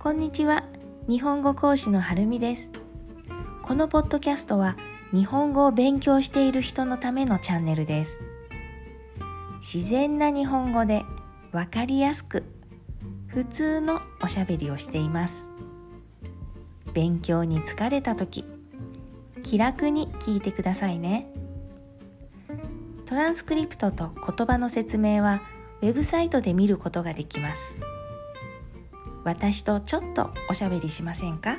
こんにちは。日本語講師のはるみです。このポッドキャストは日本語を勉強している人のためのチャンネルです。自然な日本語でわかりやすく普通のおしゃべりをしています。勉強に疲れた時気楽に聞いてくださいね。トランスクリプトと言葉の説明はウェブサイトで見ることができます。私とちょっとおしゃべりしませんか？